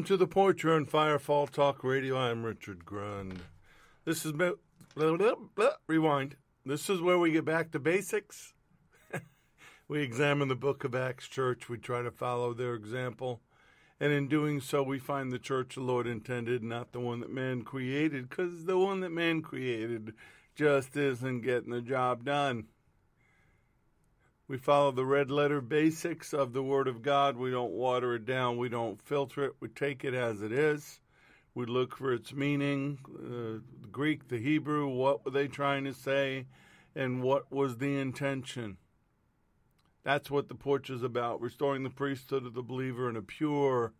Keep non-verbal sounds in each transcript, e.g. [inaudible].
Welcome to the porch on Firefall Talk Radio. I'm Richard Grund. This is blah, blah, blah, rewind. This is where we get back to basics. [laughs] we examine the book of Acts Church. We try to follow their example. And in doing so, we find the church the Lord intended, not the one that man created, because the one that man created just isn't getting the job done. We follow the red letter basics of the Word of God. We don't water it down. We don't filter it. We take it as it is. We look for its meaning, uh, the Greek, the Hebrew, what were they trying to say, and what was the intention. That's what the porch is about restoring the priesthood of the believer in a pure,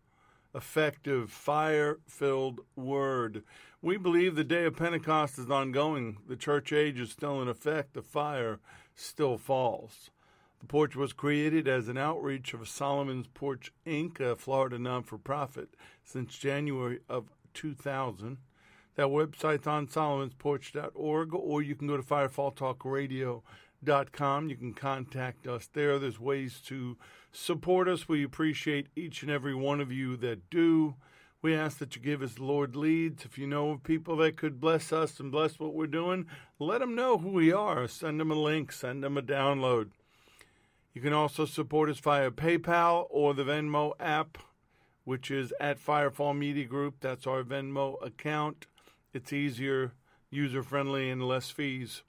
effective, fire filled word. We believe the day of Pentecost is ongoing. The church age is still in effect. The fire still falls. The porch was created as an outreach of Solomon's Porch Inc., a Florida non for profit, since January of 2000. That website's on solomonsporch.org, or you can go to firefalltalkradio.com. You can contact us there. There's ways to support us. We appreciate each and every one of you that do. We ask that you give us the Lord leads. If you know of people that could bless us and bless what we're doing, let them know who we are. Send them a link, send them a download. You can also support us via PayPal or the Venmo app, which is at Firefall Media Group. That's our Venmo account. It's easier, user friendly, and less fees.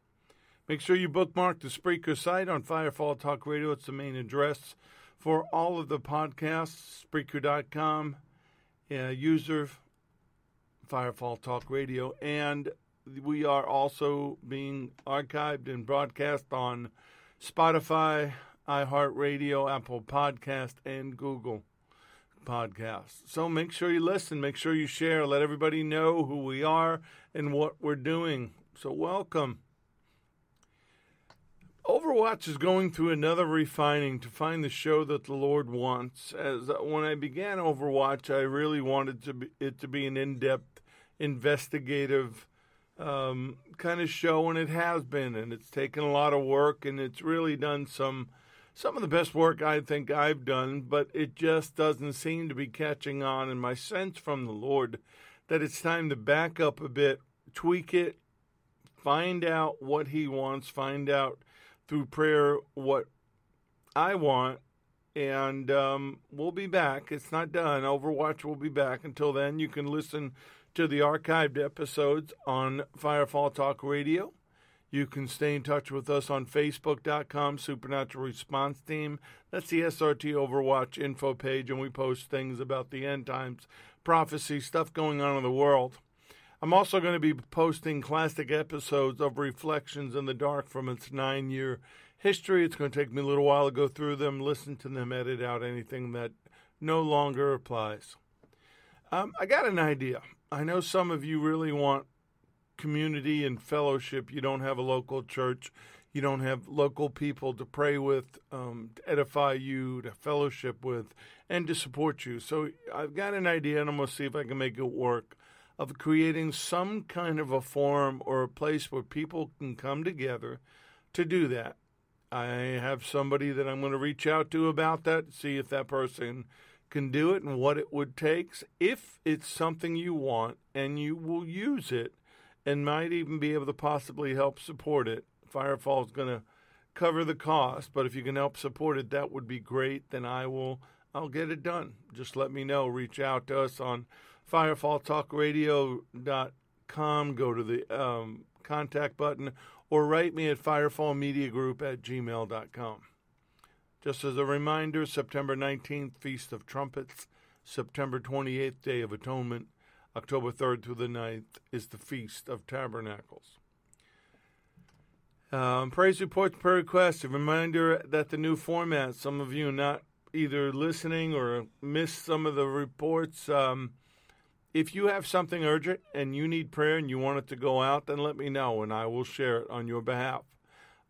Make sure you bookmark the Spreaker site on Firefall Talk Radio. It's the main address for all of the podcasts. Spreaker.com, uh, user Firefall Talk Radio. And we are also being archived and broadcast on Spotify, iHeartRadio, Apple Podcast, and Google Podcasts. So make sure you listen, make sure you share, let everybody know who we are and what we're doing. So welcome. Overwatch is going through another refining to find the show that the Lord wants. As uh, when I began Overwatch, I really wanted to be, it to be an in-depth, investigative um, kind of show, and it has been, and it's taken a lot of work, and it's really done some some of the best work I think I've done, but it just doesn't seem to be catching on. And my sense from the Lord that it's time to back up a bit, tweak it, find out what He wants, find out through prayer what I want, and um, we'll be back. It's not done. Overwatch will be back. Until then, you can listen to the archived episodes on Firefall Talk Radio. You can stay in touch with us on Facebook.com, Supernatural Response Team. That's the SRT Overwatch info page, and we post things about the end times, prophecy, stuff going on in the world. I'm also going to be posting classic episodes of Reflections in the Dark from its nine year history. It's going to take me a little while to go through them, listen to them, edit out anything that no longer applies. Um, I got an idea. I know some of you really want community and fellowship. You don't have a local church. You don't have local people to pray with, um, to edify you, to fellowship with, and to support you. So I've got an idea, and I'm going to see if I can make it work, of creating some kind of a forum or a place where people can come together to do that. I have somebody that I'm going to reach out to about that, see if that person can do it and what it would take. If it's something you want and you will use it, and might even be able to possibly help support it. Firefall is going to cover the cost, but if you can help support it, that would be great. Then I will I'll get it done. Just let me know. Reach out to us on firefalltalkradio.com. Go to the um, contact button or write me at firefallmediagroup at gmail.com. Just as a reminder, September 19th, Feast of Trumpets, September 28th, Day of Atonement, October 3rd through the 9th is the Feast of Tabernacles. Um, praise reports, prayer requests. A reminder that the new format, some of you not either listening or missed some of the reports. Um, if you have something urgent and you need prayer and you want it to go out, then let me know and I will share it on your behalf.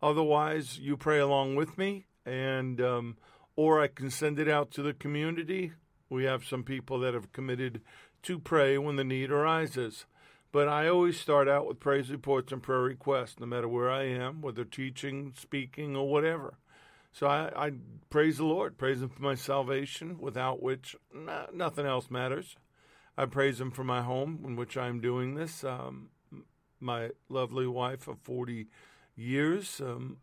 Otherwise, you pray along with me, and um, or I can send it out to the community. We have some people that have committed to pray when the need arises. But I always start out with praise reports and prayer requests, no matter where I am, whether teaching, speaking, or whatever. So I, I praise the Lord, praise Him for my salvation, without which nothing else matters. I praise Him for my home in which I'm doing this. Um, my lovely wife of 40 years, um,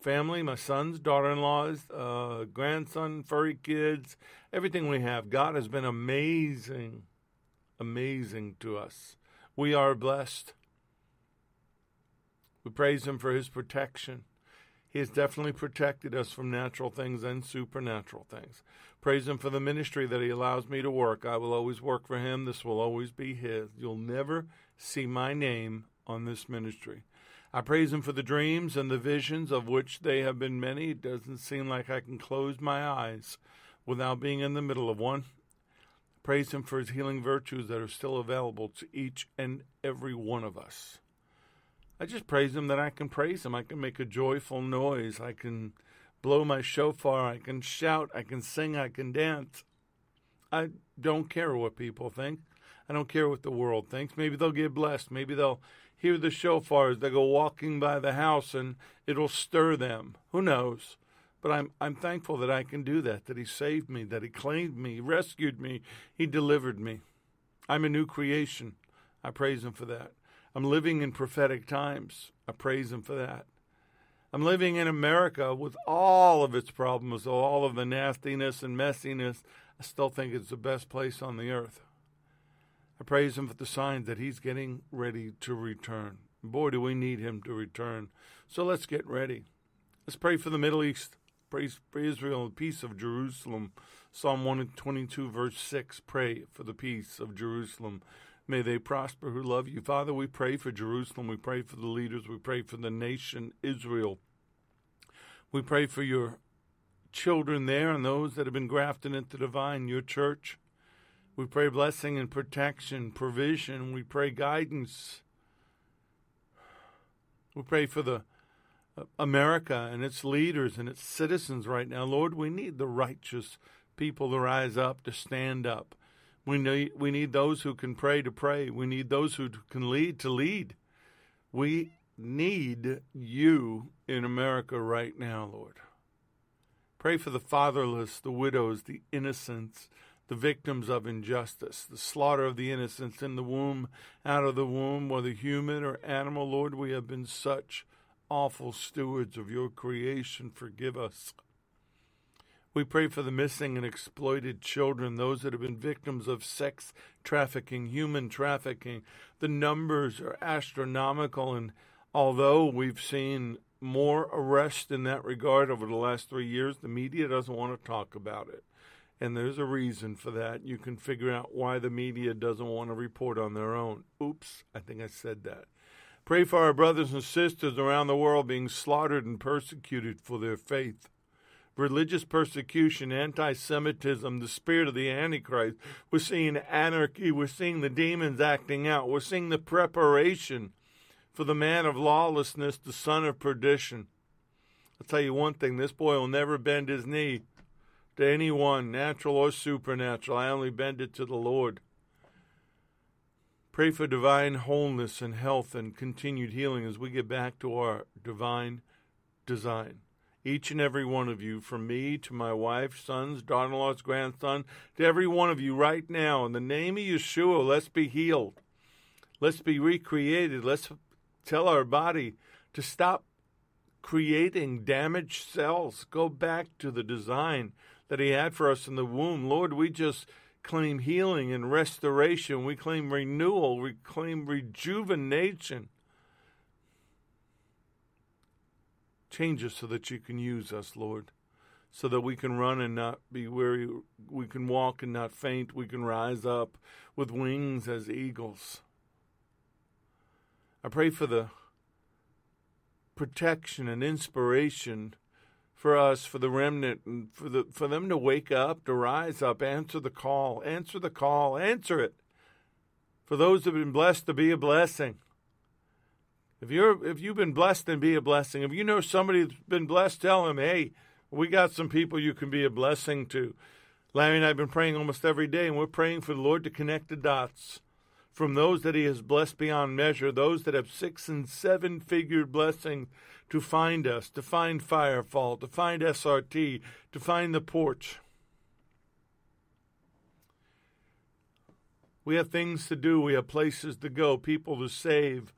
family, my sons, daughter in laws, uh, grandson, furry kids, everything we have. God has been amazing, amazing to us. We are blessed. We praise Him for His protection. He has definitely protected us from natural things and supernatural things. Praise Him for the ministry that He allows me to work. I will always work for Him. This will always be His. You'll never see my name on this ministry. I praise Him for the dreams and the visions, of which they have been many. It doesn't seem like I can close my eyes without being in the middle of one. Praise Him for His healing virtues that are still available to each and every one of us. I just praise Him that I can praise Him. I can make a joyful noise. I can blow my shofar. I can shout. I can sing. I can dance. I don't care what people think. I don't care what the world thinks. Maybe they'll get blessed. Maybe they'll hear the shofar as they go walking by the house and it'll stir them. Who knows? But I'm I'm thankful that I can do that, that he saved me, that he claimed me, rescued me, he delivered me. I'm a new creation. I praise him for that. I'm living in prophetic times. I praise him for that. I'm living in America with all of its problems, all of the nastiness and messiness. I still think it's the best place on the earth. I praise him for the signs that he's getting ready to return. Boy, do we need him to return. So let's get ready. Let's pray for the Middle East. Praise for Israel, the peace of Jerusalem. Psalm 122, verse 6. Pray for the peace of Jerusalem. May they prosper who love you. Father, we pray for Jerusalem. We pray for the leaders. We pray for the nation Israel. We pray for your children there and those that have been grafted into the vine, your church. We pray blessing and protection, provision. We pray guidance. We pray for the America and its leaders and its citizens right now. Lord, we need the righteous people to rise up, to stand up. We need, we need those who can pray to pray. We need those who can lead to lead. We need you in America right now, Lord. Pray for the fatherless, the widows, the innocents, the victims of injustice, the slaughter of the innocents in the womb, out of the womb, whether human or animal. Lord, we have been such awful stewards of your creation. Forgive us. We pray for the missing and exploited children, those that have been victims of sex trafficking, human trafficking. The numbers are astronomical, and although we've seen more arrests in that regard over the last three years, the media doesn't want to talk about it. And there's a reason for that. You can figure out why the media doesn't want to report on their own. Oops, I think I said that. Pray for our brothers and sisters around the world being slaughtered and persecuted for their faith. Religious persecution, anti Semitism, the spirit of the Antichrist. We're seeing anarchy. We're seeing the demons acting out. We're seeing the preparation for the man of lawlessness, the son of perdition. I'll tell you one thing this boy will never bend his knee to anyone, natural or supernatural. I only bend it to the Lord. Pray for divine wholeness and health and continued healing as we get back to our divine design. Each and every one of you, from me to my wife, sons, daughter in law's grandson, to every one of you right now, in the name of Yeshua, let's be healed. Let's be recreated. Let's tell our body to stop creating damaged cells. Go back to the design that He had for us in the womb. Lord, we just claim healing and restoration. We claim renewal. We claim rejuvenation. Change us so that you can use us, Lord, so that we can run and not be weary. We can walk and not faint. We can rise up with wings as eagles. I pray for the protection and inspiration for us, for the remnant, and for the for them to wake up, to rise up, answer the call, answer the call, answer it. For those who have been blessed to be a blessing. If you're if you've been blessed, then be a blessing. If you know somebody that's been blessed, tell them, hey, we got some people you can be a blessing to. Larry and I have been praying almost every day, and we're praying for the Lord to connect the dots from those that He has blessed beyond measure, those that have six and seven figured blessing to find us, to find Firefall, to find SRT, to find the porch. We have things to do, we have places to go, people to save,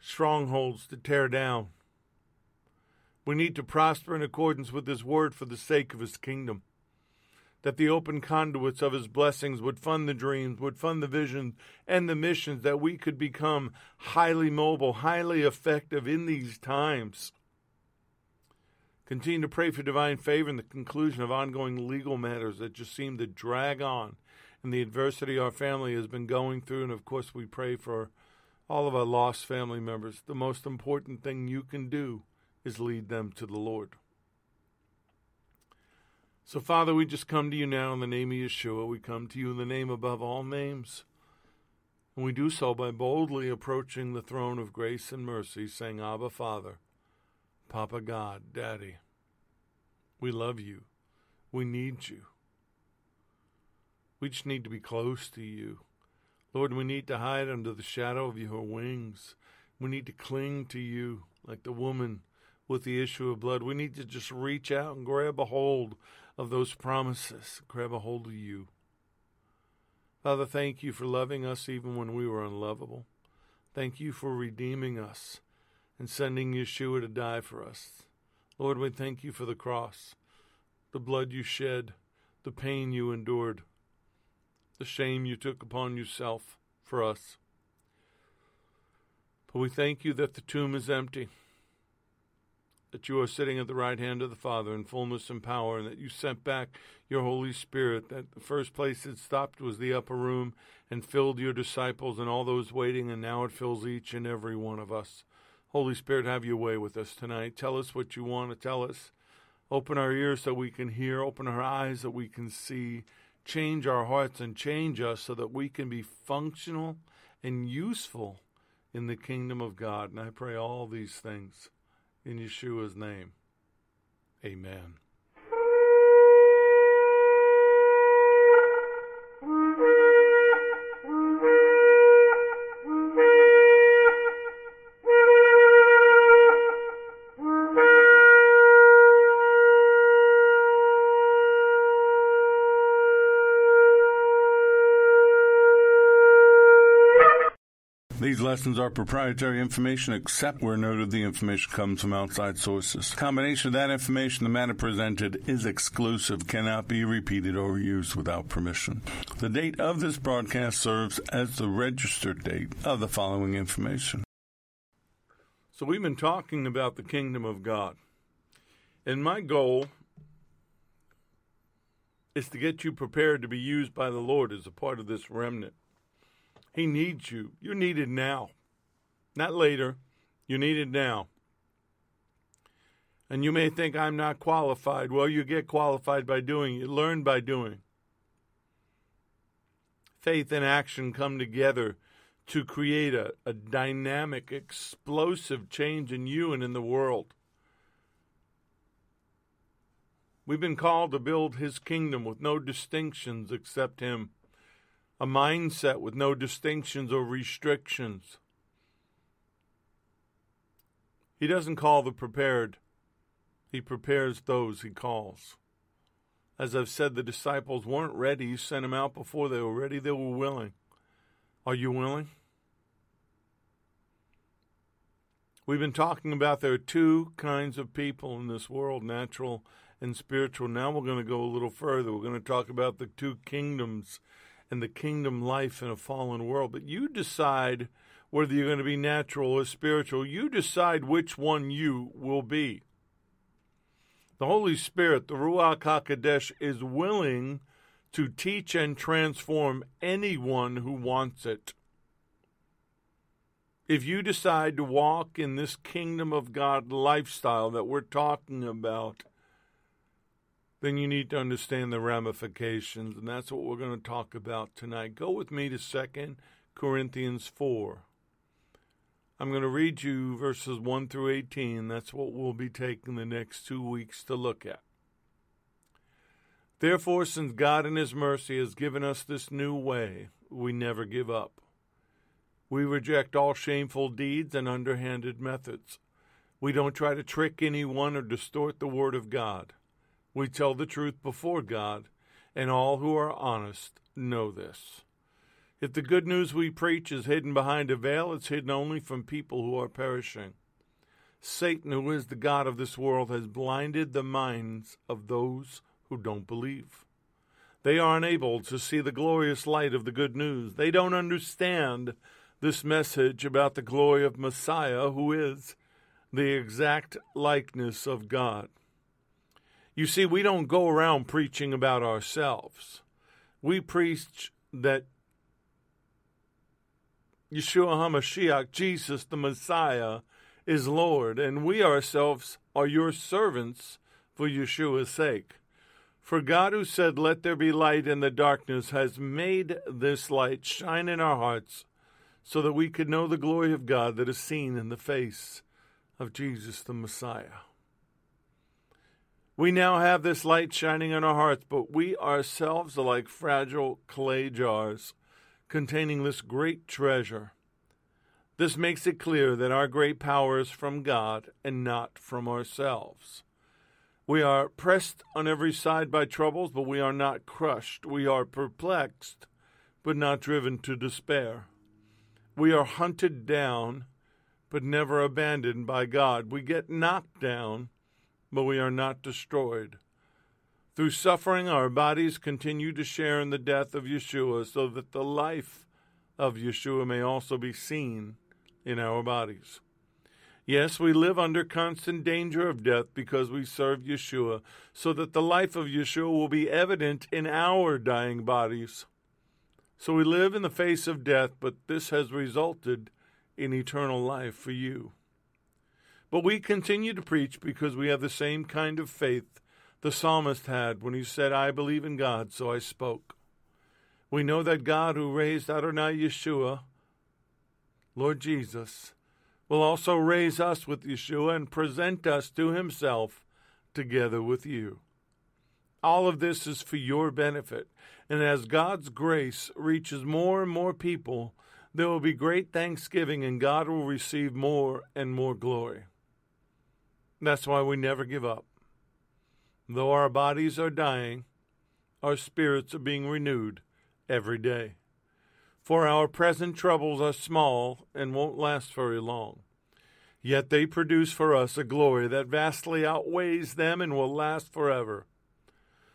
strongholds to tear down. We need to prosper in accordance with His word for the sake of His kingdom. That the open conduits of His blessings would fund the dreams, would fund the visions and the missions, that we could become highly mobile, highly effective in these times. Continue to pray for divine favor in the conclusion of ongoing legal matters that just seem to drag on and the adversity our family has been going through. And of course, we pray for all of our lost family members. The most important thing you can do is lead them to the Lord. So, Father, we just come to you now in the name of Yeshua. We come to you in the name above all names. And we do so by boldly approaching the throne of grace and mercy, saying, Abba, Father, Papa God, Daddy, we love you. We need you. We just need to be close to you. Lord, we need to hide under the shadow of your wings. We need to cling to you like the woman with the issue of blood. We need to just reach out and grab a hold of those promises, grab a hold of you. Father, thank you for loving us even when we were unlovable. Thank you for redeeming us and sending Yeshua to die for us. Lord, we thank you for the cross, the blood you shed, the pain you endured the shame you took upon yourself for us. But we thank you that the tomb is empty, that you are sitting at the right hand of the Father in fullness and power, and that you sent back your Holy Spirit, that the first place it stopped was the upper room and filled your disciples and all those waiting, and now it fills each and every one of us. Holy Spirit, have your way with us tonight. Tell us what you want to tell us. Open our ears so we can hear, open our eyes so we can see change our hearts and change us so that we can be functional and useful in the kingdom of God. And I pray all these things in Yeshua's name. Amen. These lessons are proprietary information except where noted the information comes from outside sources. combination of that information, the matter presented is exclusive, cannot be repeated or used without permission. The date of this broadcast serves as the registered date of the following information. So we've been talking about the kingdom of God. And my goal is to get you prepared to be used by the Lord as a part of this remnant. He needs you. You're needed now, not later. You're needed now. And you may think I'm not qualified. Well, you get qualified by doing, you learn by doing. Faith and action come together to create a, a dynamic, explosive change in you and in the world. We've been called to build his kingdom with no distinctions except him a mindset with no distinctions or restrictions. He doesn't call the prepared, he prepares those he calls. As I've said, the disciples weren't ready. He sent them out before they were ready, they were willing. Are you willing? We've been talking about there are two kinds of people in this world natural and spiritual. Now we're going to go a little further. We're going to talk about the two kingdoms and the kingdom life in a fallen world. But you decide whether you're going to be natural or spiritual. You decide which one you will be. The Holy Spirit, the Ruach HaKodesh, is willing to teach and transform anyone who wants it. If you decide to walk in this kingdom of God lifestyle that we're talking about, then you need to understand the ramifications, and that's what we're going to talk about tonight. Go with me to 2 Corinthians 4. I'm going to read you verses 1 through 18. That's what we'll be taking the next two weeks to look at. Therefore, since God in His mercy has given us this new way, we never give up. We reject all shameful deeds and underhanded methods. We don't try to trick anyone or distort the Word of God. We tell the truth before God, and all who are honest know this. If the good news we preach is hidden behind a veil, it's hidden only from people who are perishing. Satan, who is the God of this world, has blinded the minds of those who don't believe. They are unable to see the glorious light of the good news. They don't understand this message about the glory of Messiah, who is the exact likeness of God. You see, we don't go around preaching about ourselves. We preach that Yeshua HaMashiach, Jesus the Messiah, is Lord, and we ourselves are your servants for Yeshua's sake. For God, who said, Let there be light in the darkness, has made this light shine in our hearts so that we could know the glory of God that is seen in the face of Jesus the Messiah. We now have this light shining in our hearts, but we ourselves are like fragile clay jars containing this great treasure. This makes it clear that our great power is from God and not from ourselves. We are pressed on every side by troubles, but we are not crushed. We are perplexed, but not driven to despair. We are hunted down, but never abandoned by God. We get knocked down, but we are not destroyed. Through suffering, our bodies continue to share in the death of Yeshua, so that the life of Yeshua may also be seen in our bodies. Yes, we live under constant danger of death because we serve Yeshua, so that the life of Yeshua will be evident in our dying bodies. So we live in the face of death, but this has resulted in eternal life for you. But we continue to preach because we have the same kind of faith the psalmist had when he said, I believe in God, so I spoke. We know that God who raised Adonai Yeshua, Lord Jesus, will also raise us with Yeshua and present us to himself together with you. All of this is for your benefit. And as God's grace reaches more and more people, there will be great thanksgiving and God will receive more and more glory. That's why we never give up. Though our bodies are dying, our spirits are being renewed every day. For our present troubles are small and won't last very long. Yet they produce for us a glory that vastly outweighs them and will last forever.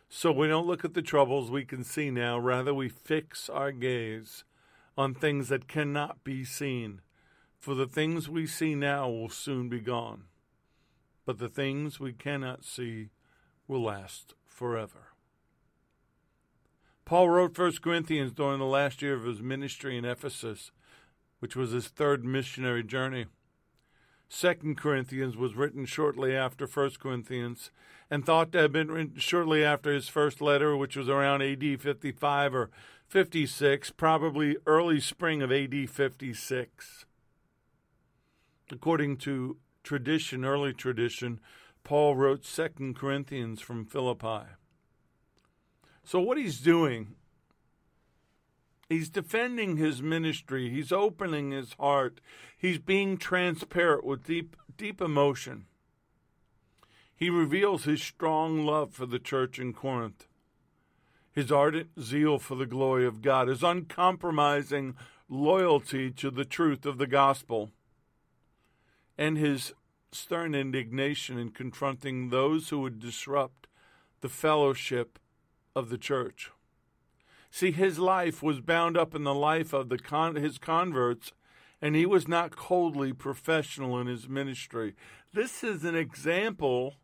So we don't look at the troubles we can see now, rather, we fix our gaze on things that cannot be seen. For the things we see now will soon be gone, but the things we cannot see will last forever. Paul wrote 1 Corinthians during the last year of his ministry in Ephesus, which was his third missionary journey. Second Corinthians was written shortly after First Corinthians and thought to have been written shortly after his first letter, which was around AD 55 or 56, probably early spring of AD 56. According to tradition, early tradition, Paul wrote Second Corinthians from Philippi. So, what he's doing, he's defending his ministry, he's opening his heart, he's being transparent with deep, deep emotion. He reveals his strong love for the church in Corinth, his ardent zeal for the glory of God, his uncompromising loyalty to the truth of the gospel. And his stern indignation in confronting those who would disrupt the fellowship of the church. See, his life was bound up in the life of the con- his converts, and he was not coldly professional in his ministry. This is an example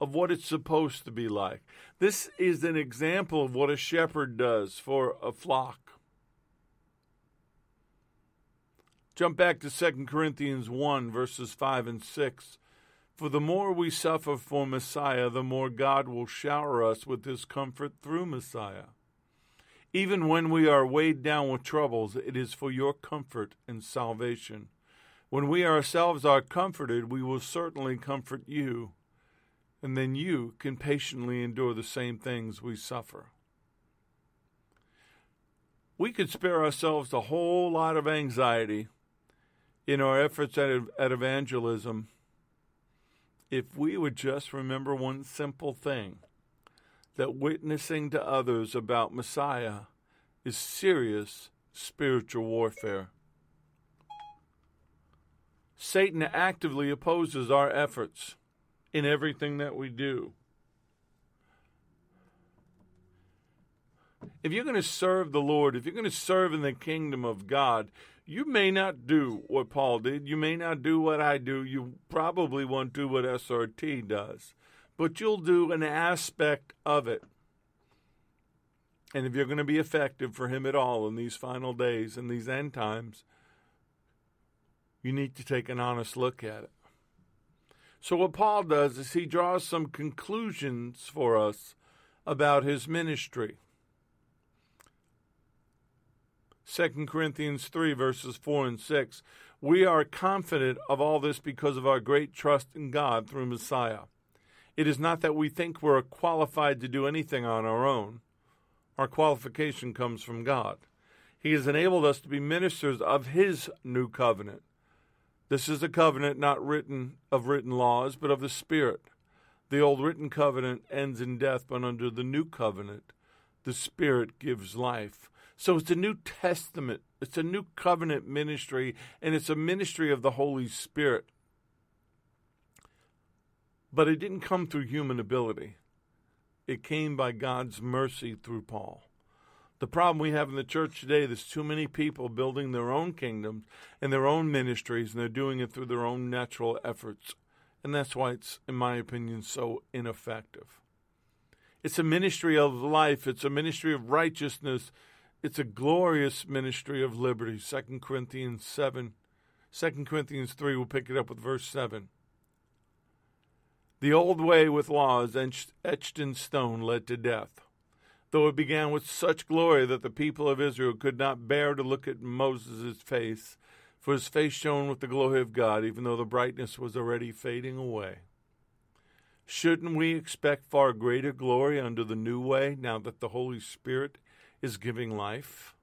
of what it's supposed to be like. This is an example of what a shepherd does for a flock. Jump back to 2 Corinthians 1, verses 5 and 6. For the more we suffer for Messiah, the more God will shower us with his comfort through Messiah. Even when we are weighed down with troubles, it is for your comfort and salvation. When we ourselves are comforted, we will certainly comfort you, and then you can patiently endure the same things we suffer. We could spare ourselves a whole lot of anxiety in our efforts at, at evangelism if we would just remember one simple thing that witnessing to others about Messiah is serious spiritual warfare. Satan actively opposes our efforts in everything that we do. If you're going to serve the Lord, if you're going to serve in the kingdom of God, you may not do what Paul did. You may not do what I do. You probably won't do what SRT does. But you'll do an aspect of it. And if you're going to be effective for Him at all in these final days, in these end times, you need to take an honest look at it. So, what Paul does is he draws some conclusions for us about his ministry. 2 Corinthians 3, verses 4 and 6. We are confident of all this because of our great trust in God through Messiah. It is not that we think we're qualified to do anything on our own. Our qualification comes from God. He has enabled us to be ministers of His new covenant. This is a covenant not written of written laws, but of the Spirit. The old written covenant ends in death, but under the new covenant, the Spirit gives life. So it's a New Testament, it's a new covenant ministry, and it's a ministry of the Holy Spirit. But it didn't come through human ability, it came by God's mercy through Paul. The problem we have in the church today, is there's too many people building their own kingdoms and their own ministries, and they're doing it through their own natural efforts. And that's why it's, in my opinion, so ineffective. It's a ministry of life, it's a ministry of righteousness, it's a glorious ministry of liberty. 2 Corinthians 7. 2 Corinthians 3, we'll pick it up with verse 7. The old way with laws etched in stone led to death, though it began with such glory that the people of Israel could not bear to look at Moses' face, for his face shone with the glory of God, even though the brightness was already fading away. Shouldn't we expect far greater glory under the new way now that the Holy Spirit is giving life.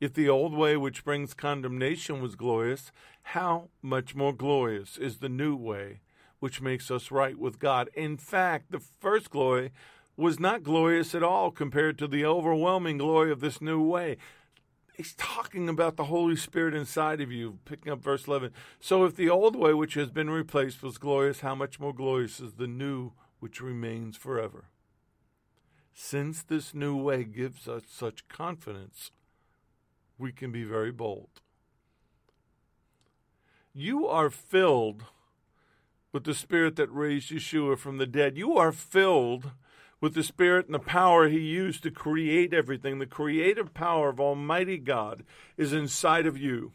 If the old way which brings condemnation was glorious, how much more glorious is the new way which makes us right with God? In fact, the first glory was not glorious at all compared to the overwhelming glory of this new way. He's talking about the Holy Spirit inside of you, picking up verse 11. So if the old way which has been replaced was glorious, how much more glorious is the new which remains forever? Since this new way gives us such confidence, we can be very bold. You are filled with the Spirit that raised Yeshua from the dead. You are filled with the Spirit and the power He used to create everything. The creative power of Almighty God is inside of you.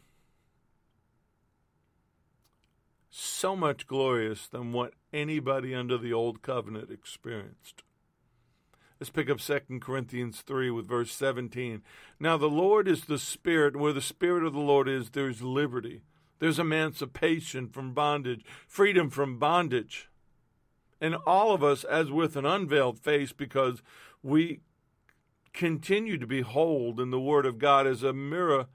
So much glorious than what anybody under the old covenant experienced. Let's pick up 2 Corinthians 3 with verse 17. Now the Lord is the Spirit, where the Spirit of the Lord is, there's liberty. There's emancipation from bondage, freedom from bondage. And all of us, as with an unveiled face, because we continue to behold in the Word of God as a mirror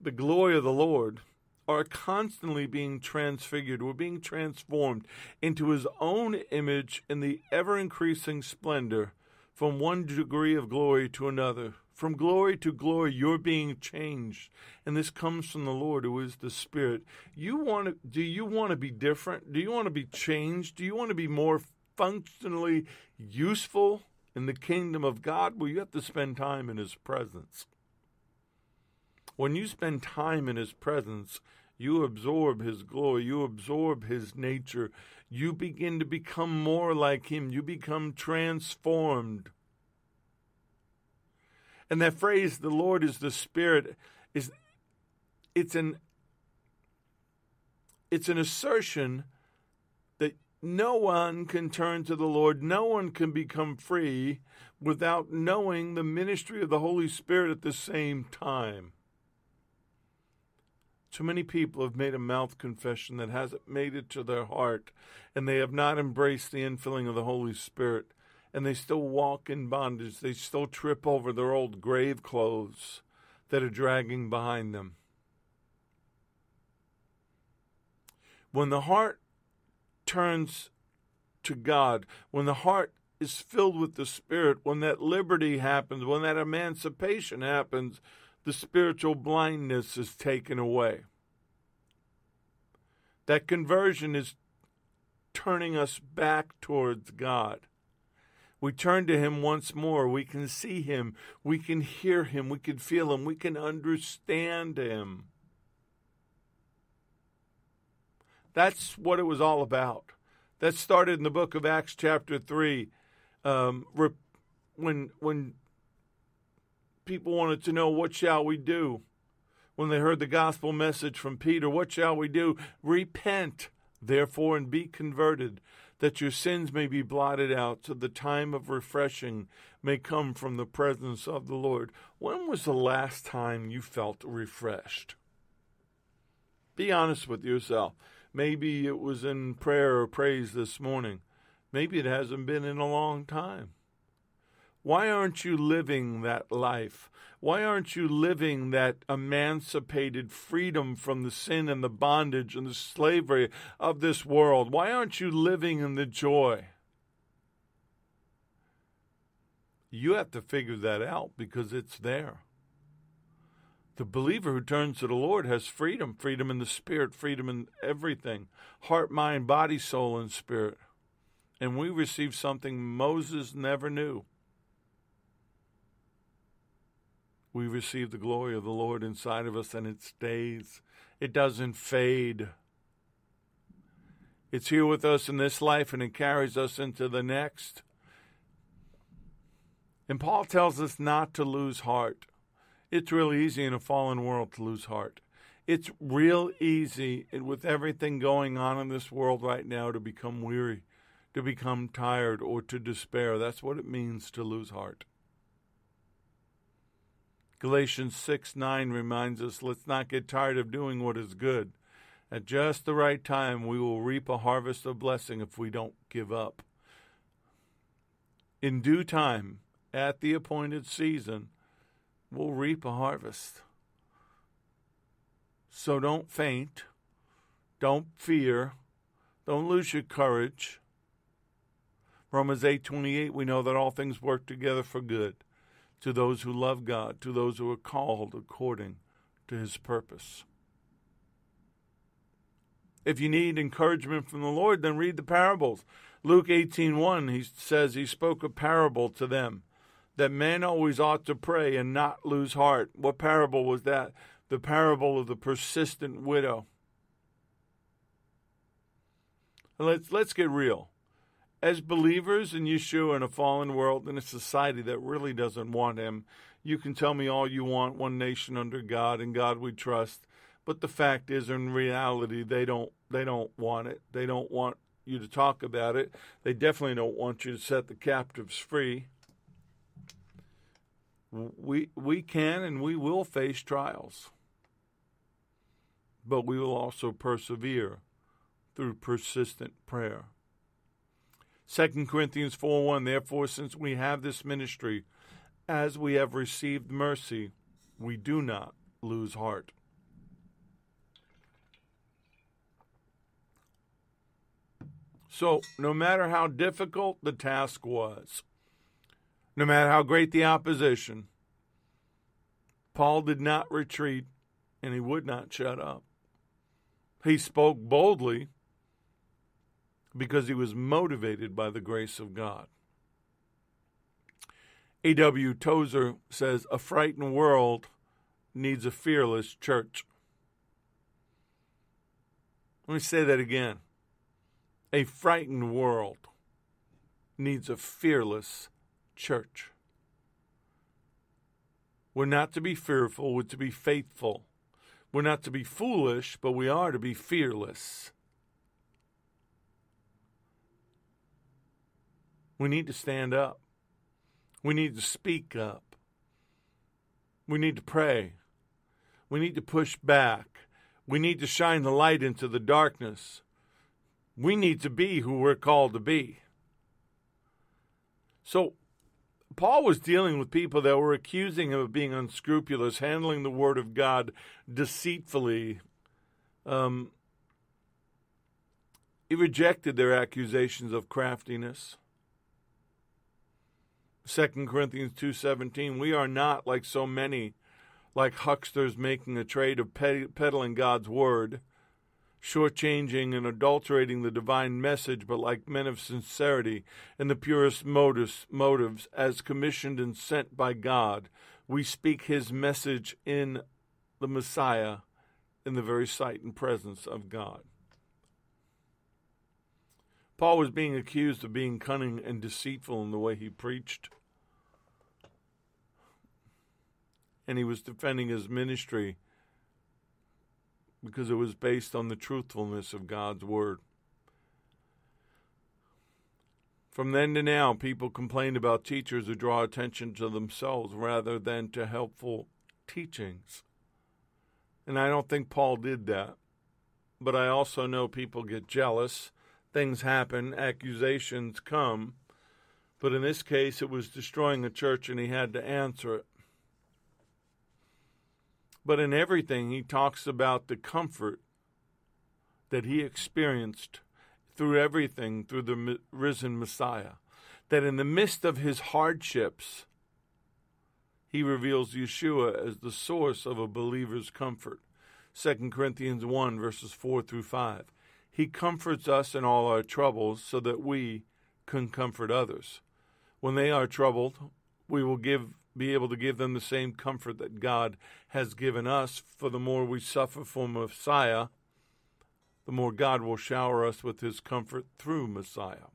the glory of the Lord, are constantly being transfigured. We're being transformed into His own image in the ever increasing splendor from one degree of glory to another, From glory to glory, you're being changed. And this comes from the Lord who is the Spirit. You want to, do you want to be different? Do you want to be changed? Do you want to be more functionally useful in the kingdom of God? Well, you have to spend time in His presence. When you spend time in His presence, you absorb His glory, you absorb His nature, you begin to become more like Him, you become transformed. And that phrase, the Lord is the Spirit, is it's an it's an assertion that no one can turn to the Lord, no one can become free without knowing the ministry of the Holy Spirit at the same time. Too many people have made a mouth confession that hasn't made it to their heart, and they have not embraced the infilling of the Holy Spirit and they still walk in bondage. They still trip over their old grave clothes that are dragging behind them. When the heart turns to God, when the heart is filled with the Spirit, when that liberty happens, when that emancipation happens, the spiritual blindness is taken away. That conversion is turning us back towards God. We turn to Him once more. We can see Him. We can hear Him. We can feel Him. We can understand Him. That's what it was all about. That started in the book of Acts, chapter 3, um, when, when people wanted to know, What shall we do? When they heard the gospel message from Peter, What shall we do? Repent, therefore, and be converted that your sins may be blotted out, so the time of refreshing may come from the presence of the Lord. When was the last time you felt refreshed? Be honest with yourself. Maybe it was in prayer or praise this morning. Maybe it hasn't been in a long time. Why aren't you living that life? Why aren't you living that emancipated freedom from the sin and the bondage and the slavery of this world? Why aren't you living in the joy? You have to figure that out because it's there. The believer who turns to the Lord has freedom freedom in the spirit, freedom in everything heart, mind, body, soul, and spirit. And we receive something Moses never knew we receive the glory of the Lord inside of us and it stays. It doesn't fade. It's here with us in this life and it carries us into the next. And Paul tells us not to lose heart. It's real easy in a fallen world to lose heart. It's real easy with everything going on in this world right now to become weary, to become tired, or to despair. That's what it means to lose heart. Galatians 6 9 reminds us let's not get tired of doing what is good. At just the right time, we will reap a harvest of blessing if we don't give up. In due time, at the appointed season, we'll reap a harvest. So don't faint, don't fear, don't lose your courage. Romans 8:28 we know that all things work together for good to those who love God, to those who are called according to his purpose. If you need encouragement from the Lord, then read the parables. Luke 18:1 he says he spoke a parable to them that men always ought to pray and not lose heart. What parable was that? The parable of the persistent widow. Let's let's get real as believers in Yeshua in a fallen world in a society that really doesn't want him, you can tell me all you want, one nation under God and God we trust. But the fact is in reality they don't they don't want it. They don't want you to talk about it. They definitely don't want you to set the captives free. We we can and we will face trials. But we will also persevere through persistent prayer. 2 Corinthians 4 1 Therefore, since we have this ministry, as we have received mercy, we do not lose heart. So, no matter how difficult the task was, no matter how great the opposition, Paul did not retreat and he would not shut up. He spoke boldly because he was motivated by the grace of God. A.W. Tozer says, A frightened world needs a fearless church. Let me say that again. A frightened world needs a fearless church. We're not to be fearful, we're to be faithful. We're not to be foolish, but we are to be fearless. We need to stand up. We need to speak up. We need to pray. We need to push back. We need to shine the light into the darkness. We need to be who we're called to be. So, Paul was dealing with people that were accusing him of being unscrupulous, handling the word of God deceitfully. Um, he rejected their accusations of craftiness. 2 Corinthians 2:17 We are not like so many like hucksters making a trade of peddling God's word shortchanging and adulterating the divine message, but like men of sincerity and the purest motives, motives, as commissioned and sent by God, we speak his message in the Messiah in the very sight and presence of God. Paul was being accused of being cunning and deceitful in the way he preached. And he was defending his ministry because it was based on the truthfulness of God's Word. From then to now, people complain about teachers who draw attention to themselves rather than to helpful teachings. And I don't think Paul did that. But I also know people get jealous, things happen, accusations come. But in this case, it was destroying a church and he had to answer it. But in everything, he talks about the comfort that he experienced through everything through the risen Messiah. That in the midst of his hardships, he reveals Yeshua as the source of a believer's comfort. 2 Corinthians 1, verses 4 through 5. He comforts us in all our troubles so that we can comfort others. When they are troubled, we will give be able to give them the same comfort that God has given us. For the more we suffer for Messiah, the more God will shower us with his comfort through Messiah.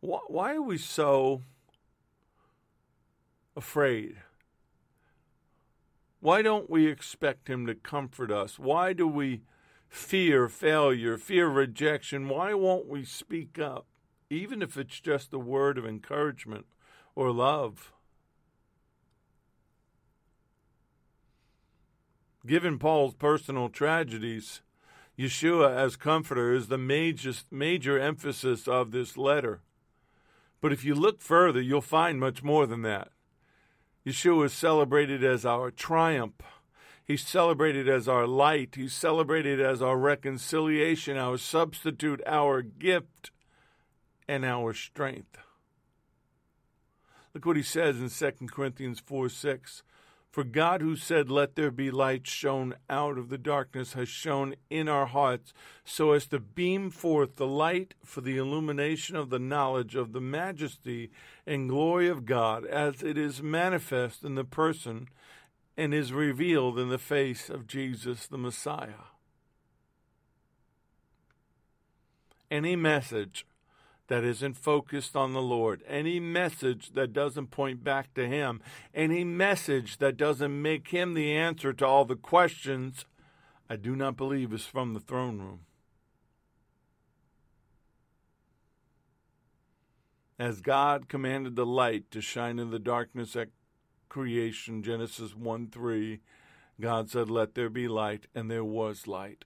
Why are we so afraid? Why don't we expect him to comfort us? Why do we fear failure, fear rejection? Why won't we speak up? even if it's just a word of encouragement or love. Given Paul's personal tragedies, Yeshua as comforter is the major, major emphasis of this letter. But if you look further, you'll find much more than that. Yeshua is celebrated as our triumph. He's celebrated as our light. He's celebrated as our reconciliation, our substitute, our gift and our strength. Look what he says in 2 Corinthians 4 6. For God, who said, Let there be light, shone out of the darkness, has shone in our hearts, so as to beam forth the light for the illumination of the knowledge of the majesty and glory of God, as it is manifest in the person and is revealed in the face of Jesus the Messiah. Any message that isn't focused on the Lord, any message that doesn't point back to Him, any message that doesn't make Him the answer to all the questions, I do not believe is from the throne room. As God commanded the light to shine in the darkness at creation, Genesis 1 3, God said, Let there be light, and there was light.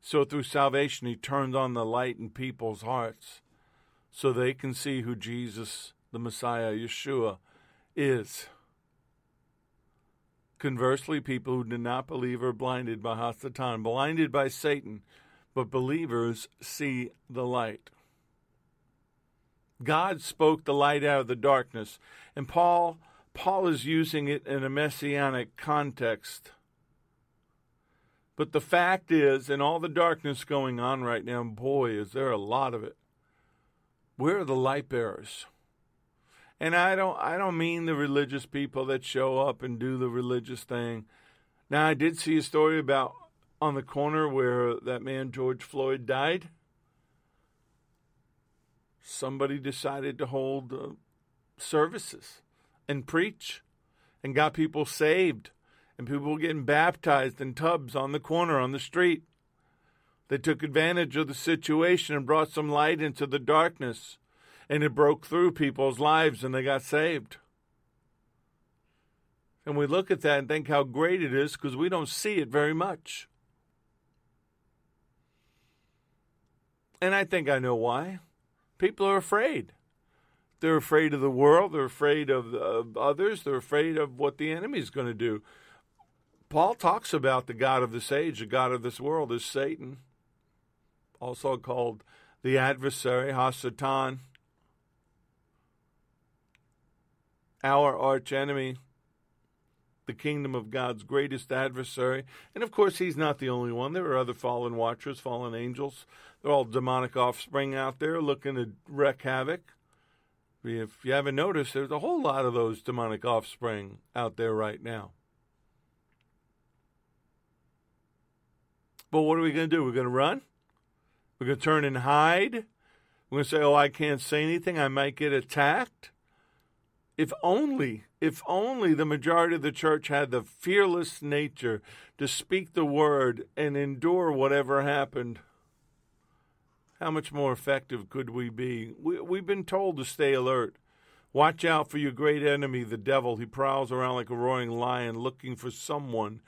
So through salvation, He turns on the light in people's hearts so they can see who Jesus, the Messiah, Yeshua, is. Conversely, people who do not believe are blinded by Hasatan, blinded by Satan, but believers see the light. God spoke the light out of the darkness. And Paul Paul is using it in a messianic context. But the fact is, in all the darkness going on right now, boy, is there a lot of it. Where are the light bearers? And I don't I don't mean the religious people that show up and do the religious thing. Now I did see a story about on the corner where that man George Floyd died. Somebody decided to hold uh, services and preach and got people saved and people were getting baptized in tubs on the corner on the street. They took advantage of the situation and brought some light into the darkness and it broke through people's lives and they got saved. And we look at that and think how great it is because we don't see it very much. And I think I know why. People are afraid. They're afraid of the world. They're afraid of, of others. They're afraid of what the enemy is going to do. Paul talks about the God of this age, the God of this world, is Satan, also called the adversary, Hasatan. our archenemy, the kingdom of God's greatest adversary. And of course, he's not the only one. There are other fallen watchers, fallen angels. They're all demonic offspring out there looking to wreak havoc. If you haven't noticed, there's a whole lot of those demonic offspring out there right now. But what are we going to do? We're going to run? We're going to turn and hide? We're going to say, oh, I can't say anything. I might get attacked? If only, if only the majority of the church had the fearless nature to speak the word and endure whatever happened, how much more effective could we be? We, we've been told to stay alert. Watch out for your great enemy, the devil. He prowls around like a roaring lion looking for someone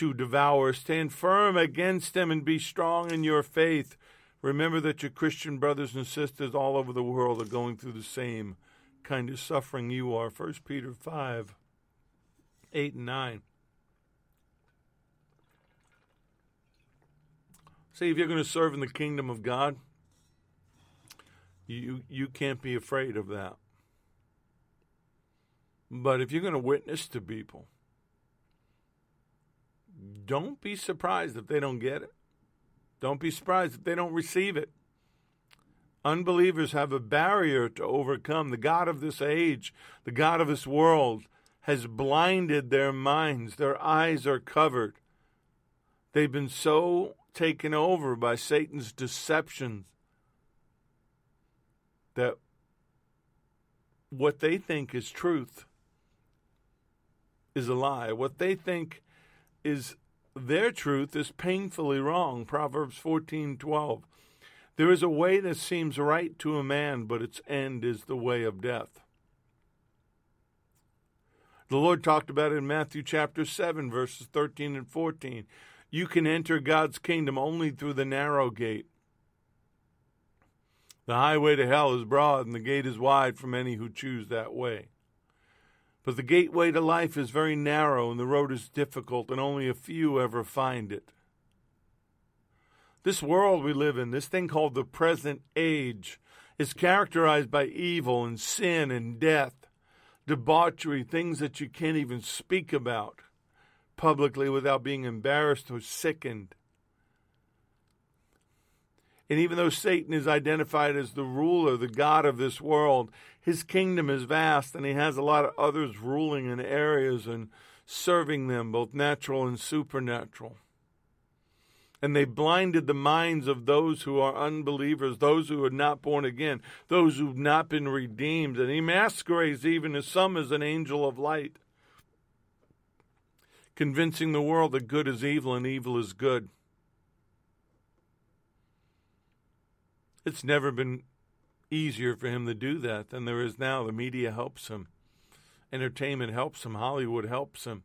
to devour. Stand firm against them and be strong in your faith. Remember that your Christian brothers and sisters all over the world are going through the same kind of suffering you are. 1 Peter 5 8 and 9. See, if you're going to serve in the kingdom of God, you, you can't be afraid of that. But if you're going to witness to people, don't be surprised if they don't get it. Don't be surprised if they don't receive it. Unbelievers have a barrier to overcome. The God of this age, the God of this world, has blinded their minds. Their eyes are covered. They've been so taken over by Satan's deceptions that what they think is truth is a lie. What they think is their truth is painfully wrong. Proverbs 14:12. There is a way that seems right to a man, but its end is the way of death. The Lord talked about it in Matthew chapter 7, verses 13 and 14. You can enter God's kingdom only through the narrow gate. The highway to hell is broad, and the gate is wide for many who choose that way. But the gateway to life is very narrow, and the road is difficult, and only a few ever find it. This world we live in, this thing called the present age, is characterized by evil and sin and death, debauchery, things that you can't even speak about publicly without being embarrassed or sickened. And even though Satan is identified as the ruler, the God of this world, his kingdom is vast and he has a lot of others ruling in areas and serving them, both natural and supernatural and they blinded the minds of those who are unbelievers, those who are not born again, those who've not been redeemed. And he masquerades even as some as an angel of light, convincing the world that good is evil and evil is good. It's never been easier for him to do that than there is now. The media helps him, entertainment helps him, Hollywood helps him.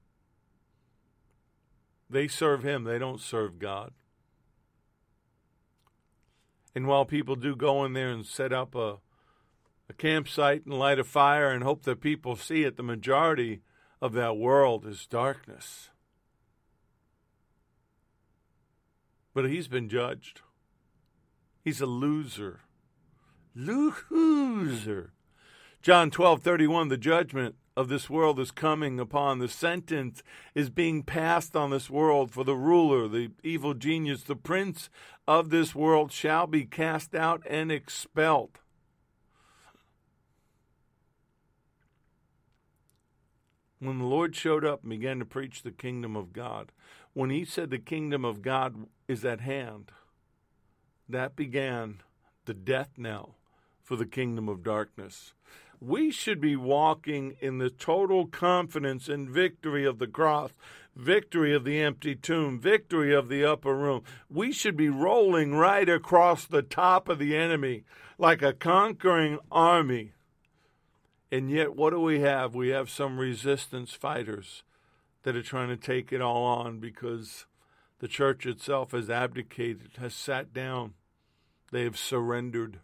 They serve him, they don't serve God. And while people do go in there and set up a, a campsite and light a fire and hope that people see it, the majority of that world is darkness. But he's been judged. He's a loser. Loser. John 12:31 the judgment of this world is coming upon the sentence is being passed on this world for the ruler the evil genius the prince of this world shall be cast out and expelled when the Lord showed up and began to preach the kingdom of God, when he said the kingdom of God is at hand, that began the death knell for the kingdom of darkness. We should be walking in the total confidence and victory of the cross, victory of the empty tomb, victory of the upper room. We should be rolling right across the top of the enemy like a conquering army and yet, what do we have? We have some resistance fighters that are trying to take it all on because the church itself has abdicated, has sat down, they have surrendered.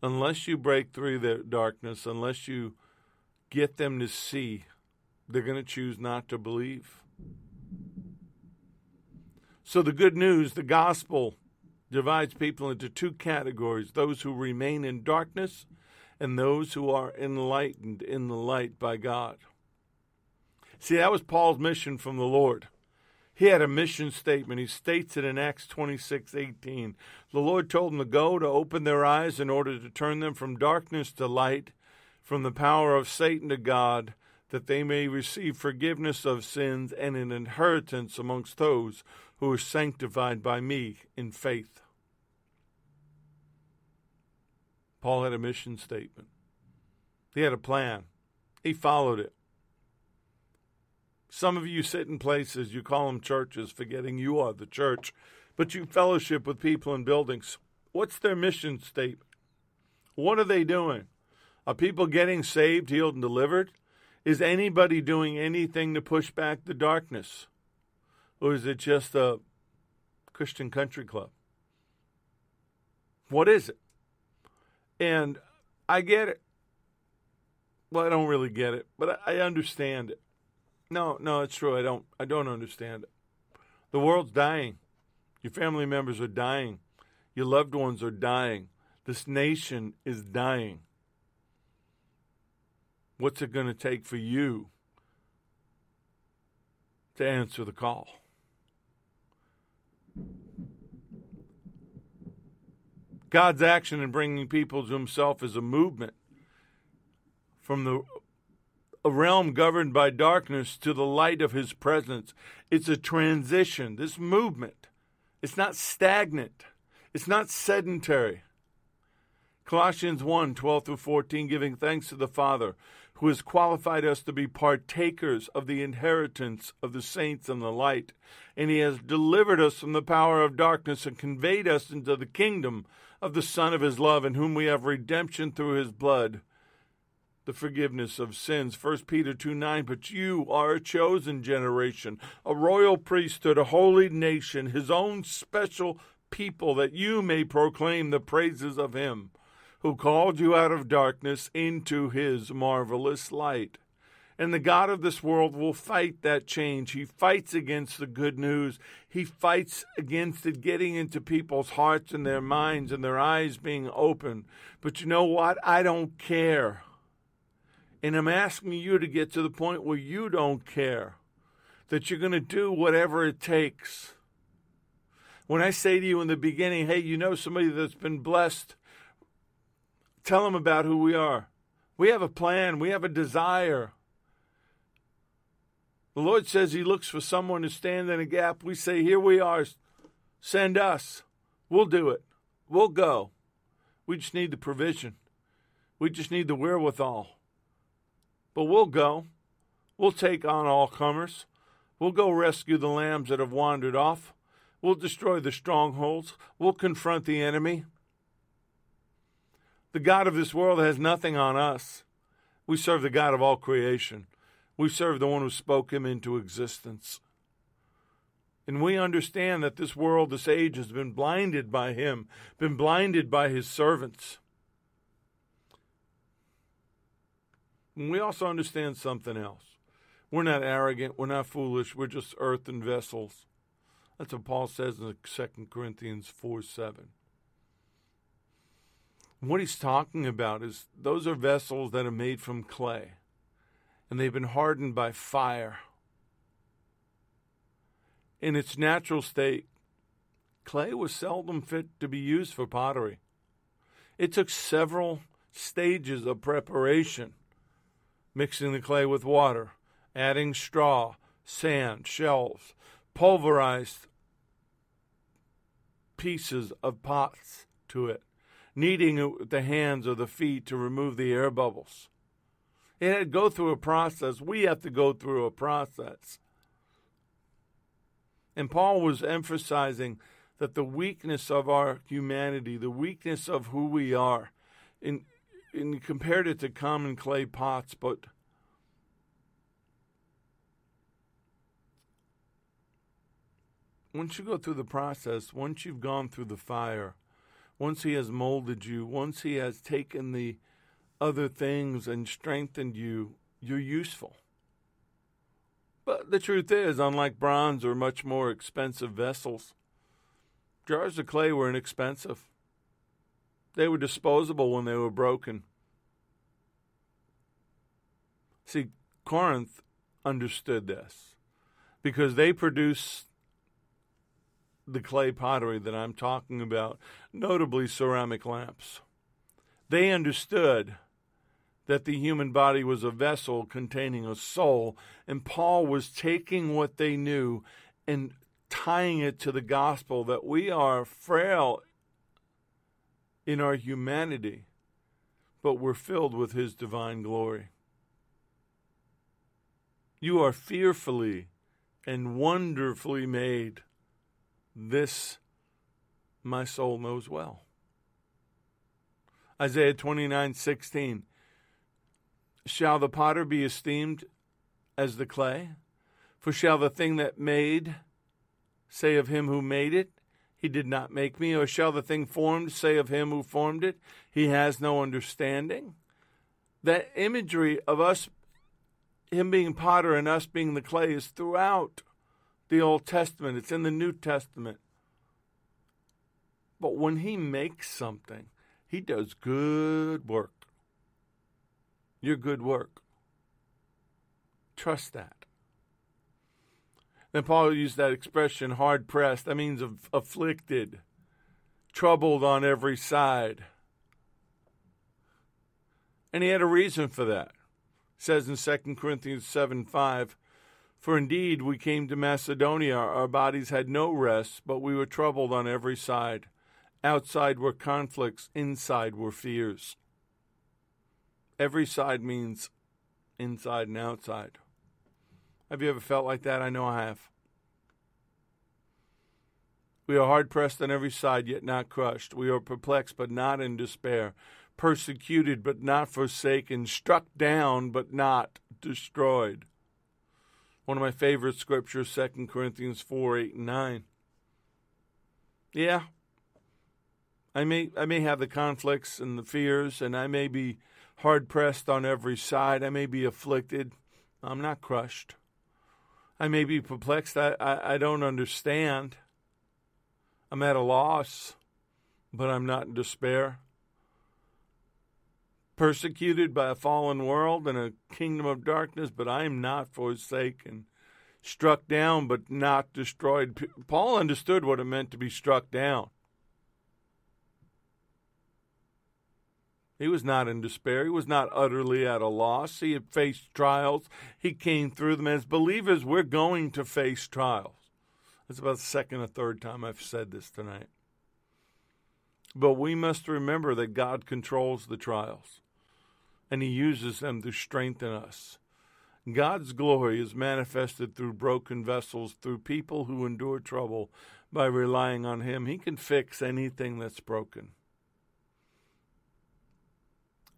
Unless you break through the darkness, unless you get them to see, they're going to choose not to believe. So, the good news, the gospel, divides people into two categories those who remain in darkness and those who are enlightened in the light by God. See, that was Paul's mission from the Lord. He had a mission statement. He states it in Acts 26 18. The Lord told him to go to open their eyes in order to turn them from darkness to light, from the power of Satan to God, that they may receive forgiveness of sins and an inheritance amongst those who are sanctified by me in faith. Paul had a mission statement. He had a plan. He followed it. Some of you sit in places, you call them churches, forgetting you are the church, but you fellowship with people in buildings. What's their mission statement? What are they doing? Are people getting saved, healed, and delivered? Is anybody doing anything to push back the darkness? Or is it just a Christian country club? What is it? And I get it. Well, I don't really get it, but I understand it. No, no, it's true. I don't. I don't understand. The world's dying. Your family members are dying. Your loved ones are dying. This nation is dying. What's it going to take for you to answer the call? God's action in bringing people to himself is a movement from the a realm governed by darkness to the light of his presence. It's a transition, this movement. It's not stagnant. It's not sedentary. Colossians 1 12 through 14, giving thanks to the Father, who has qualified us to be partakers of the inheritance of the saints in the light. And he has delivered us from the power of darkness and conveyed us into the kingdom of the Son of his love, in whom we have redemption through his blood, the forgiveness of sins. 1 Peter 2 9. But you are a chosen generation, a royal priesthood, a holy nation, his own special people, that you may proclaim the praises of him who called you out of darkness into his marvelous light. And the God of this world will fight that change. He fights against the good news. He fights against it getting into people's hearts and their minds and their eyes being open. But you know what? I don't care. And I'm asking you to get to the point where you don't care, that you're going to do whatever it takes. When I say to you in the beginning, hey, you know somebody that's been blessed, tell them about who we are. We have a plan, we have a desire. The Lord says He looks for someone to stand in a gap. We say, Here we are. Send us. We'll do it. We'll go. We just need the provision. We just need the wherewithal. But we'll go. We'll take on all comers. We'll go rescue the lambs that have wandered off. We'll destroy the strongholds. We'll confront the enemy. The God of this world has nothing on us. We serve the God of all creation. We serve the one who spoke him into existence. And we understand that this world, this age, has been blinded by him, been blinded by his servants. And we also understand something else. We're not arrogant, we're not foolish, we're just earthen vessels. That's what Paul says in 2 Corinthians 4 7. What he's talking about is those are vessels that are made from clay, and they've been hardened by fire. In its natural state, clay was seldom fit to be used for pottery. It took several stages of preparation mixing the clay with water, adding straw, sand, shells, pulverized pieces of pots to it, kneading it with the hands or the feet to remove the air bubbles. It had to go through a process. We have to go through a process. And Paul was emphasizing that the weakness of our humanity, the weakness of who we are, in, in compared it to common clay pots, but once you go through the process, once you've gone through the fire, once He has molded you, once He has taken the other things and strengthened you, you're useful. But the truth is, unlike bronze or much more expensive vessels, jars of clay were inexpensive. They were disposable when they were broken. See, Corinth understood this because they produced the clay pottery that I'm talking about, notably ceramic lamps. They understood that the human body was a vessel containing a soul, and Paul was taking what they knew and tying it to the gospel that we are frail in our humanity, but we're filled with his divine glory. You are fearfully and wonderfully made. This my soul knows well. Isaiah 29 16. Shall the potter be esteemed as the clay? For shall the thing that made say of him who made it, He did not make me? Or shall the thing formed say of him who formed it, He has no understanding? That imagery of us, him being potter and us being the clay, is throughout the Old Testament, it's in the New Testament. But when he makes something, he does good work. Your good work. Trust that. Then Paul used that expression, hard pressed. That means afflicted, troubled on every side. And he had a reason for that. It says in 2 Corinthians 7 5, for indeed we came to Macedonia, our bodies had no rest, but we were troubled on every side. Outside were conflicts, inside were fears. Every side means inside and outside. Have you ever felt like that? I know I have. We are hard pressed on every side, yet not crushed. We are perplexed, but not in despair. Persecuted, but not forsaken. Struck down, but not destroyed one of my favorite scriptures, 2 Corinthians 4 8 and 9. Yeah, I may, I may have the conflicts and the fears, and I may be hard pressed on every side. I may be afflicted. I'm not crushed. I may be perplexed. I, I, I don't understand. I'm at a loss, but I'm not in despair persecuted by a fallen world and a kingdom of darkness, but I am not forsaken. Struck down, but not destroyed. Paul understood what it meant to be struck down. He was not in despair. He was not utterly at a loss. He had faced trials. He came through them. As believers, we're going to face trials. That's about the second or third time I've said this tonight. But we must remember that God controls the trials and He uses them to strengthen us. God's glory is manifested through broken vessels, through people who endure trouble by relying on Him. He can fix anything that's broken.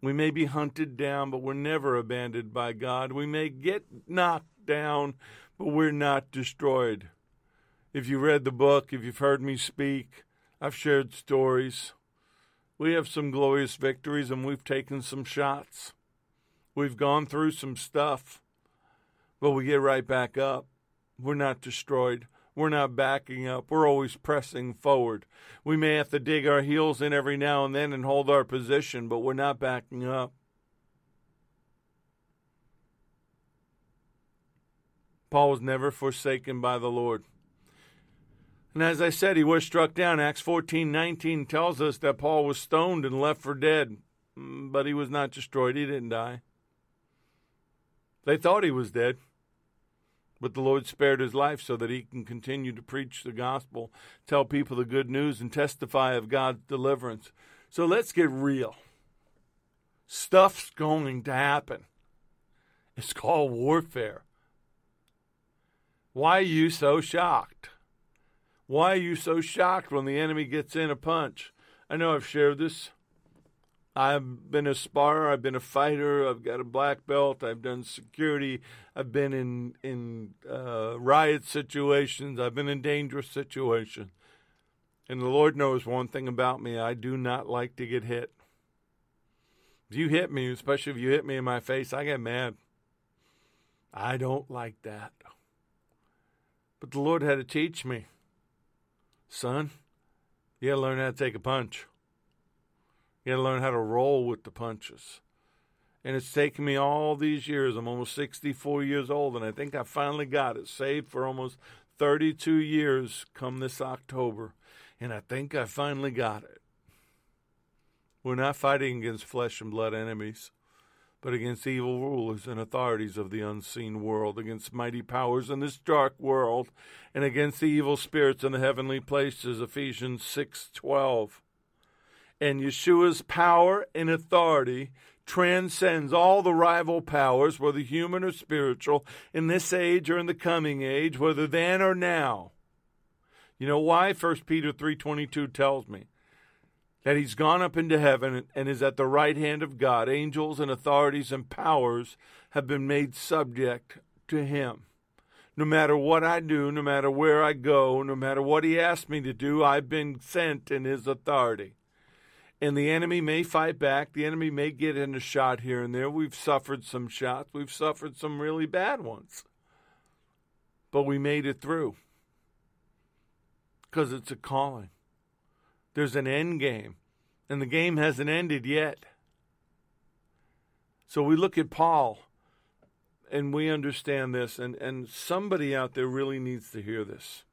We may be hunted down, but we're never abandoned by God. We may get knocked down, but we're not destroyed. If you read the book, if you've heard me speak, I've shared stories. We have some glorious victories and we've taken some shots. We've gone through some stuff, but we get right back up. We're not destroyed. We're not backing up. We're always pressing forward. We may have to dig our heels in every now and then and hold our position, but we're not backing up. Paul was never forsaken by the Lord. And as I said, he was struck down. Acts 14 19 tells us that Paul was stoned and left for dead, but he was not destroyed. He didn't die. They thought he was dead, but the Lord spared his life so that he can continue to preach the gospel, tell people the good news, and testify of God's deliverance. So let's get real. Stuff's going to happen. It's called warfare. Why are you so shocked? Why are you so shocked when the enemy gets in a punch? I know I've shared this. I've been a sparrer, I've been a fighter, I've got a black belt, I've done security, I've been in in uh, riot situations, I've been in dangerous situations. And the Lord knows one thing about me, I do not like to get hit. If you hit me, especially if you hit me in my face, I get mad. I don't like that. But the Lord had to teach me, son, you got to learn how to take a punch. You got to learn how to roll with the punches. And it's taken me all these years. I'm almost 64 years old, and I think I finally got it. Saved for almost 32 years come this October. And I think I finally got it. We're not fighting against flesh and blood enemies but against evil rulers and authorities of the unseen world, against mighty powers in this dark world, and against the evil spirits in the heavenly places. Ephesians 6:12. And Yeshua's power and authority transcends all the rival powers, whether human or spiritual, in this age or in the coming age, whether then or now. You know why? 1 Peter 3:22 tells me that he's gone up into heaven and is at the right hand of God. Angels and authorities and powers have been made subject to him. No matter what I do, no matter where I go, no matter what he asks me to do, I've been sent in his authority. And the enemy may fight back. The enemy may get in a shot here and there. We've suffered some shots. We've suffered some really bad ones. But we made it through because it's a calling. There's an end game, and the game hasn't ended yet. So we look at Paul and we understand this, and, and somebody out there really needs to hear this.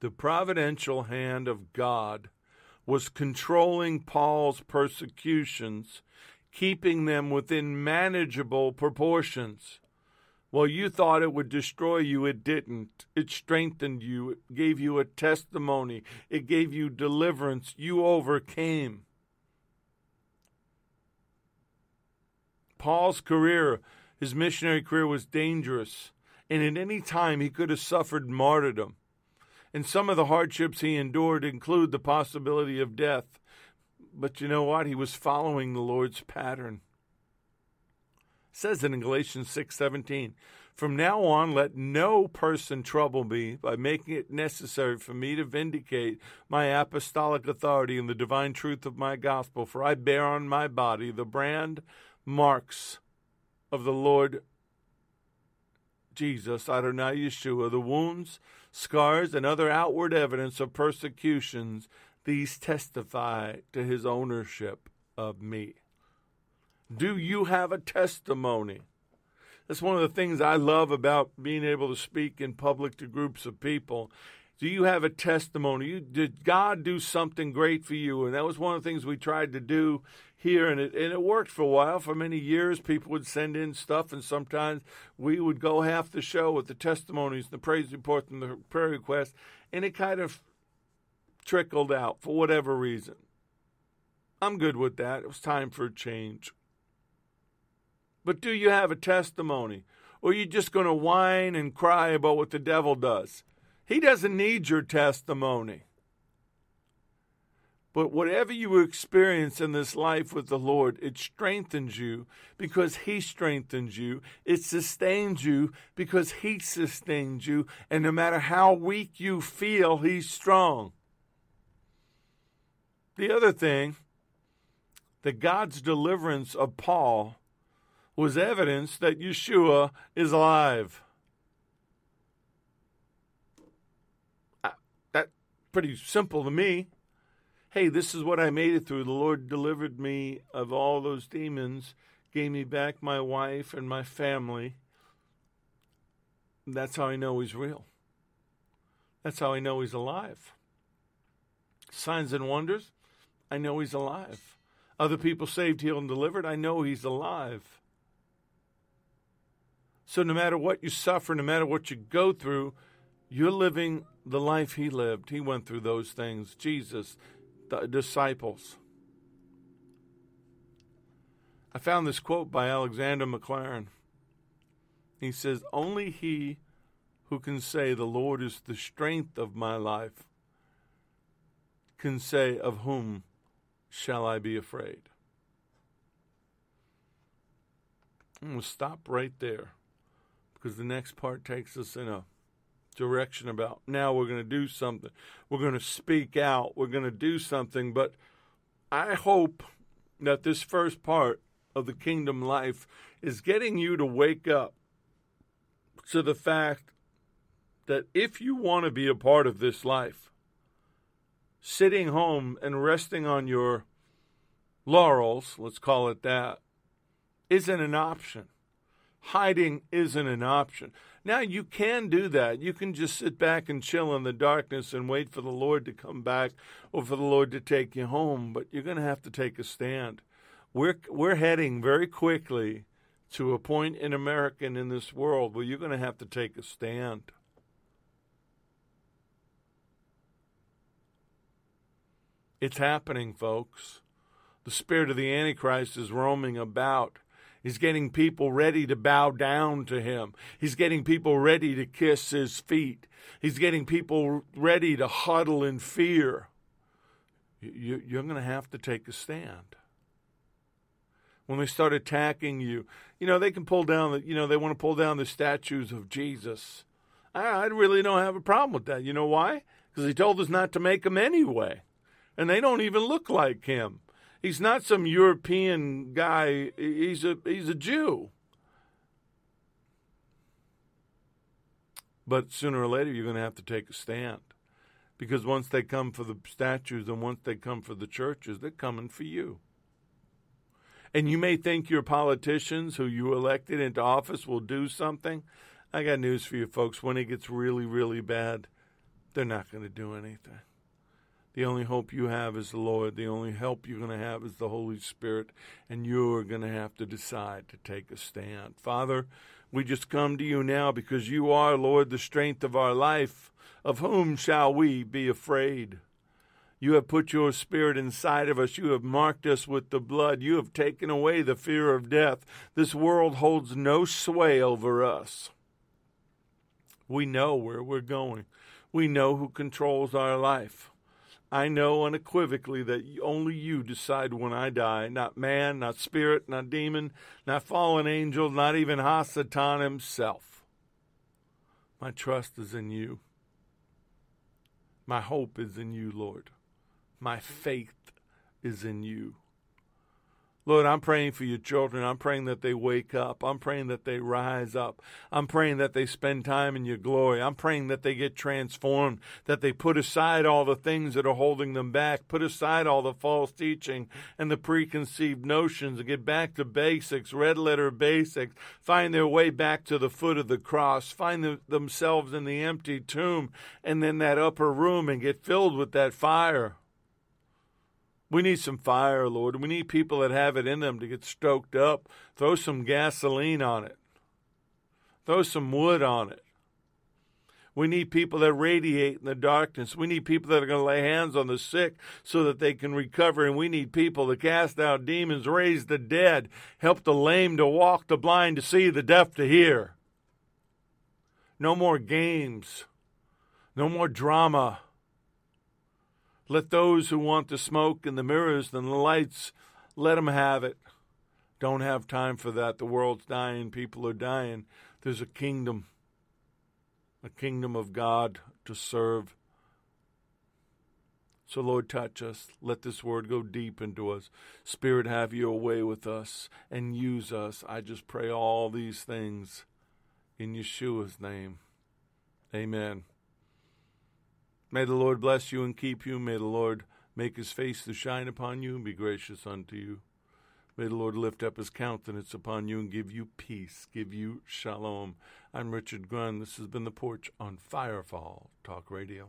The providential hand of God was controlling Paul's persecutions, keeping them within manageable proportions. Well, you thought it would destroy you. It didn't. It strengthened you. It gave you a testimony. It gave you deliverance. You overcame. Paul's career, his missionary career, was dangerous. And at any time, he could have suffered martyrdom. And some of the hardships he endured include the possibility of death. But you know what? He was following the Lord's pattern says it in Galatians 6:17, "From now on let no person trouble me by making it necessary for me to vindicate my apostolic authority in the divine truth of my gospel, for I bear on my body the brand marks of the Lord Jesus, Adonai Yeshua, the wounds, scars, and other outward evidence of persecutions, these testify to his ownership of me. Do you have a testimony? That's one of the things I love about being able to speak in public to groups of people. Do you have a testimony? You, did God do something great for you? And that was one of the things we tried to do here, and it and it worked for a while. For many years, people would send in stuff, and sometimes we would go half the show with the testimonies, the praise reports, and the prayer requests, and it kind of trickled out for whatever reason. I'm good with that. It was time for a change. But do you have a testimony? Or are you just going to whine and cry about what the devil does? He doesn't need your testimony. But whatever you experience in this life with the Lord, it strengthens you because He strengthens you. It sustains you because He sustains you. And no matter how weak you feel, He's strong. The other thing, that God's deliverance of Paul was evidence that Yeshua is alive. Pretty simple to me. Hey, this is what I made it through. The Lord delivered me of all those demons, gave me back my wife and my family. That's how I know He's real. That's how I know He's alive. Signs and wonders, I know He's alive. Other people saved, healed, and delivered, I know He's alive. So no matter what you suffer, no matter what you go through, you're living the life he lived. He went through those things. Jesus, the disciples. I found this quote by Alexander Maclaren. He says, Only he who can say, The Lord is the strength of my life, can say, Of whom shall I be afraid? I'm going to stop right there because the next part takes us in a direction about now we're going to do something. We're going to speak out. We're going to do something. But I hope that this first part of the kingdom life is getting you to wake up to the fact that if you want to be a part of this life, sitting home and resting on your laurels, let's call it that, isn't an option. Hiding isn't an option. Now, you can do that. You can just sit back and chill in the darkness and wait for the Lord to come back or for the Lord to take you home, but you're going to have to take a stand. We're, we're heading very quickly to a point in America and in this world where you're going to have to take a stand. It's happening, folks. The spirit of the Antichrist is roaming about. He's getting people ready to bow down to him. He's getting people ready to kiss his feet. He's getting people ready to huddle in fear. You, are going to have to take a stand. When they start attacking you, you know, they can pull down the, you know, they want to pull down the statues of Jesus. I, I really don't have a problem with that. You know why? Because he told us not to make them anyway. And they don't even look like him. He's not some European guy. He's a he's a Jew. But sooner or later, you're going to have to take a stand. Because once they come for the statues and once they come for the churches, they're coming for you. And you may think your politicians who you elected into office will do something. I got news for you, folks. When it gets really, really bad, they're not going to do anything. The only hope you have is the Lord. The only help you're going to have is the Holy Spirit. And you're going to have to decide to take a stand. Father, we just come to you now because you are, Lord, the strength of our life. Of whom shall we be afraid? You have put your spirit inside of us. You have marked us with the blood. You have taken away the fear of death. This world holds no sway over us. We know where we're going. We know who controls our life. I know unequivocally that only you decide when I die, not man, not spirit, not demon, not fallen angel, not even Hasatan himself. My trust is in you. My hope is in you, Lord. My faith is in you. Lord, I'm praying for your children. I'm praying that they wake up. I'm praying that they rise up. I'm praying that they spend time in your glory. I'm praying that they get transformed, that they put aside all the things that are holding them back, put aside all the false teaching and the preconceived notions and get back to basics, red letter basics, find their way back to the foot of the cross, find the, themselves in the empty tomb and then that upper room and get filled with that fire. We need some fire, Lord. We need people that have it in them to get stoked up. Throw some gasoline on it. Throw some wood on it. We need people that radiate in the darkness. We need people that are going to lay hands on the sick so that they can recover. And we need people to cast out demons, raise the dead, help the lame to walk, the blind to see, the deaf to hear. No more games. No more drama. Let those who want the smoke and the mirrors and the lights, let them have it. Don't have time for that. The world's dying. People are dying. There's a kingdom, a kingdom of God to serve. So, Lord, touch us. Let this word go deep into us. Spirit, have your way with us and use us. I just pray all these things in Yeshua's name. Amen. May the Lord bless you and keep you. May the Lord make his face to shine upon you and be gracious unto you. May the Lord lift up his countenance upon you and give you peace, give you shalom. I'm Richard Grun. This has been The Porch on Firefall Talk Radio.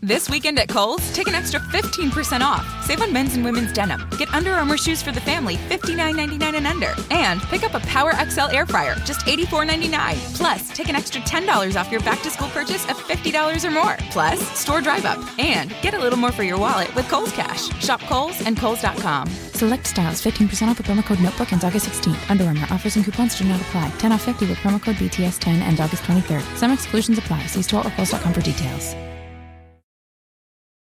This weekend at Kohl's, take an extra 15% off. Save on men's and women's denim. Get Under Armour shoes for the family, $59.99 and under. And pick up a Power XL air fryer, just $84.99. Plus, take an extra $10 off your back to school purchase of $50 or more. Plus, store drive up. And get a little more for your wallet with Kohl's Cash. Shop Kohl's and Kohl's.com. Select styles, 15% off with promo code Notebook ends August 16th. Under Armour offers and coupons do not apply. 10 off 50 with promo code BTS10 and August 23rd. Some exclusions apply. See store or Kohl's.com for details.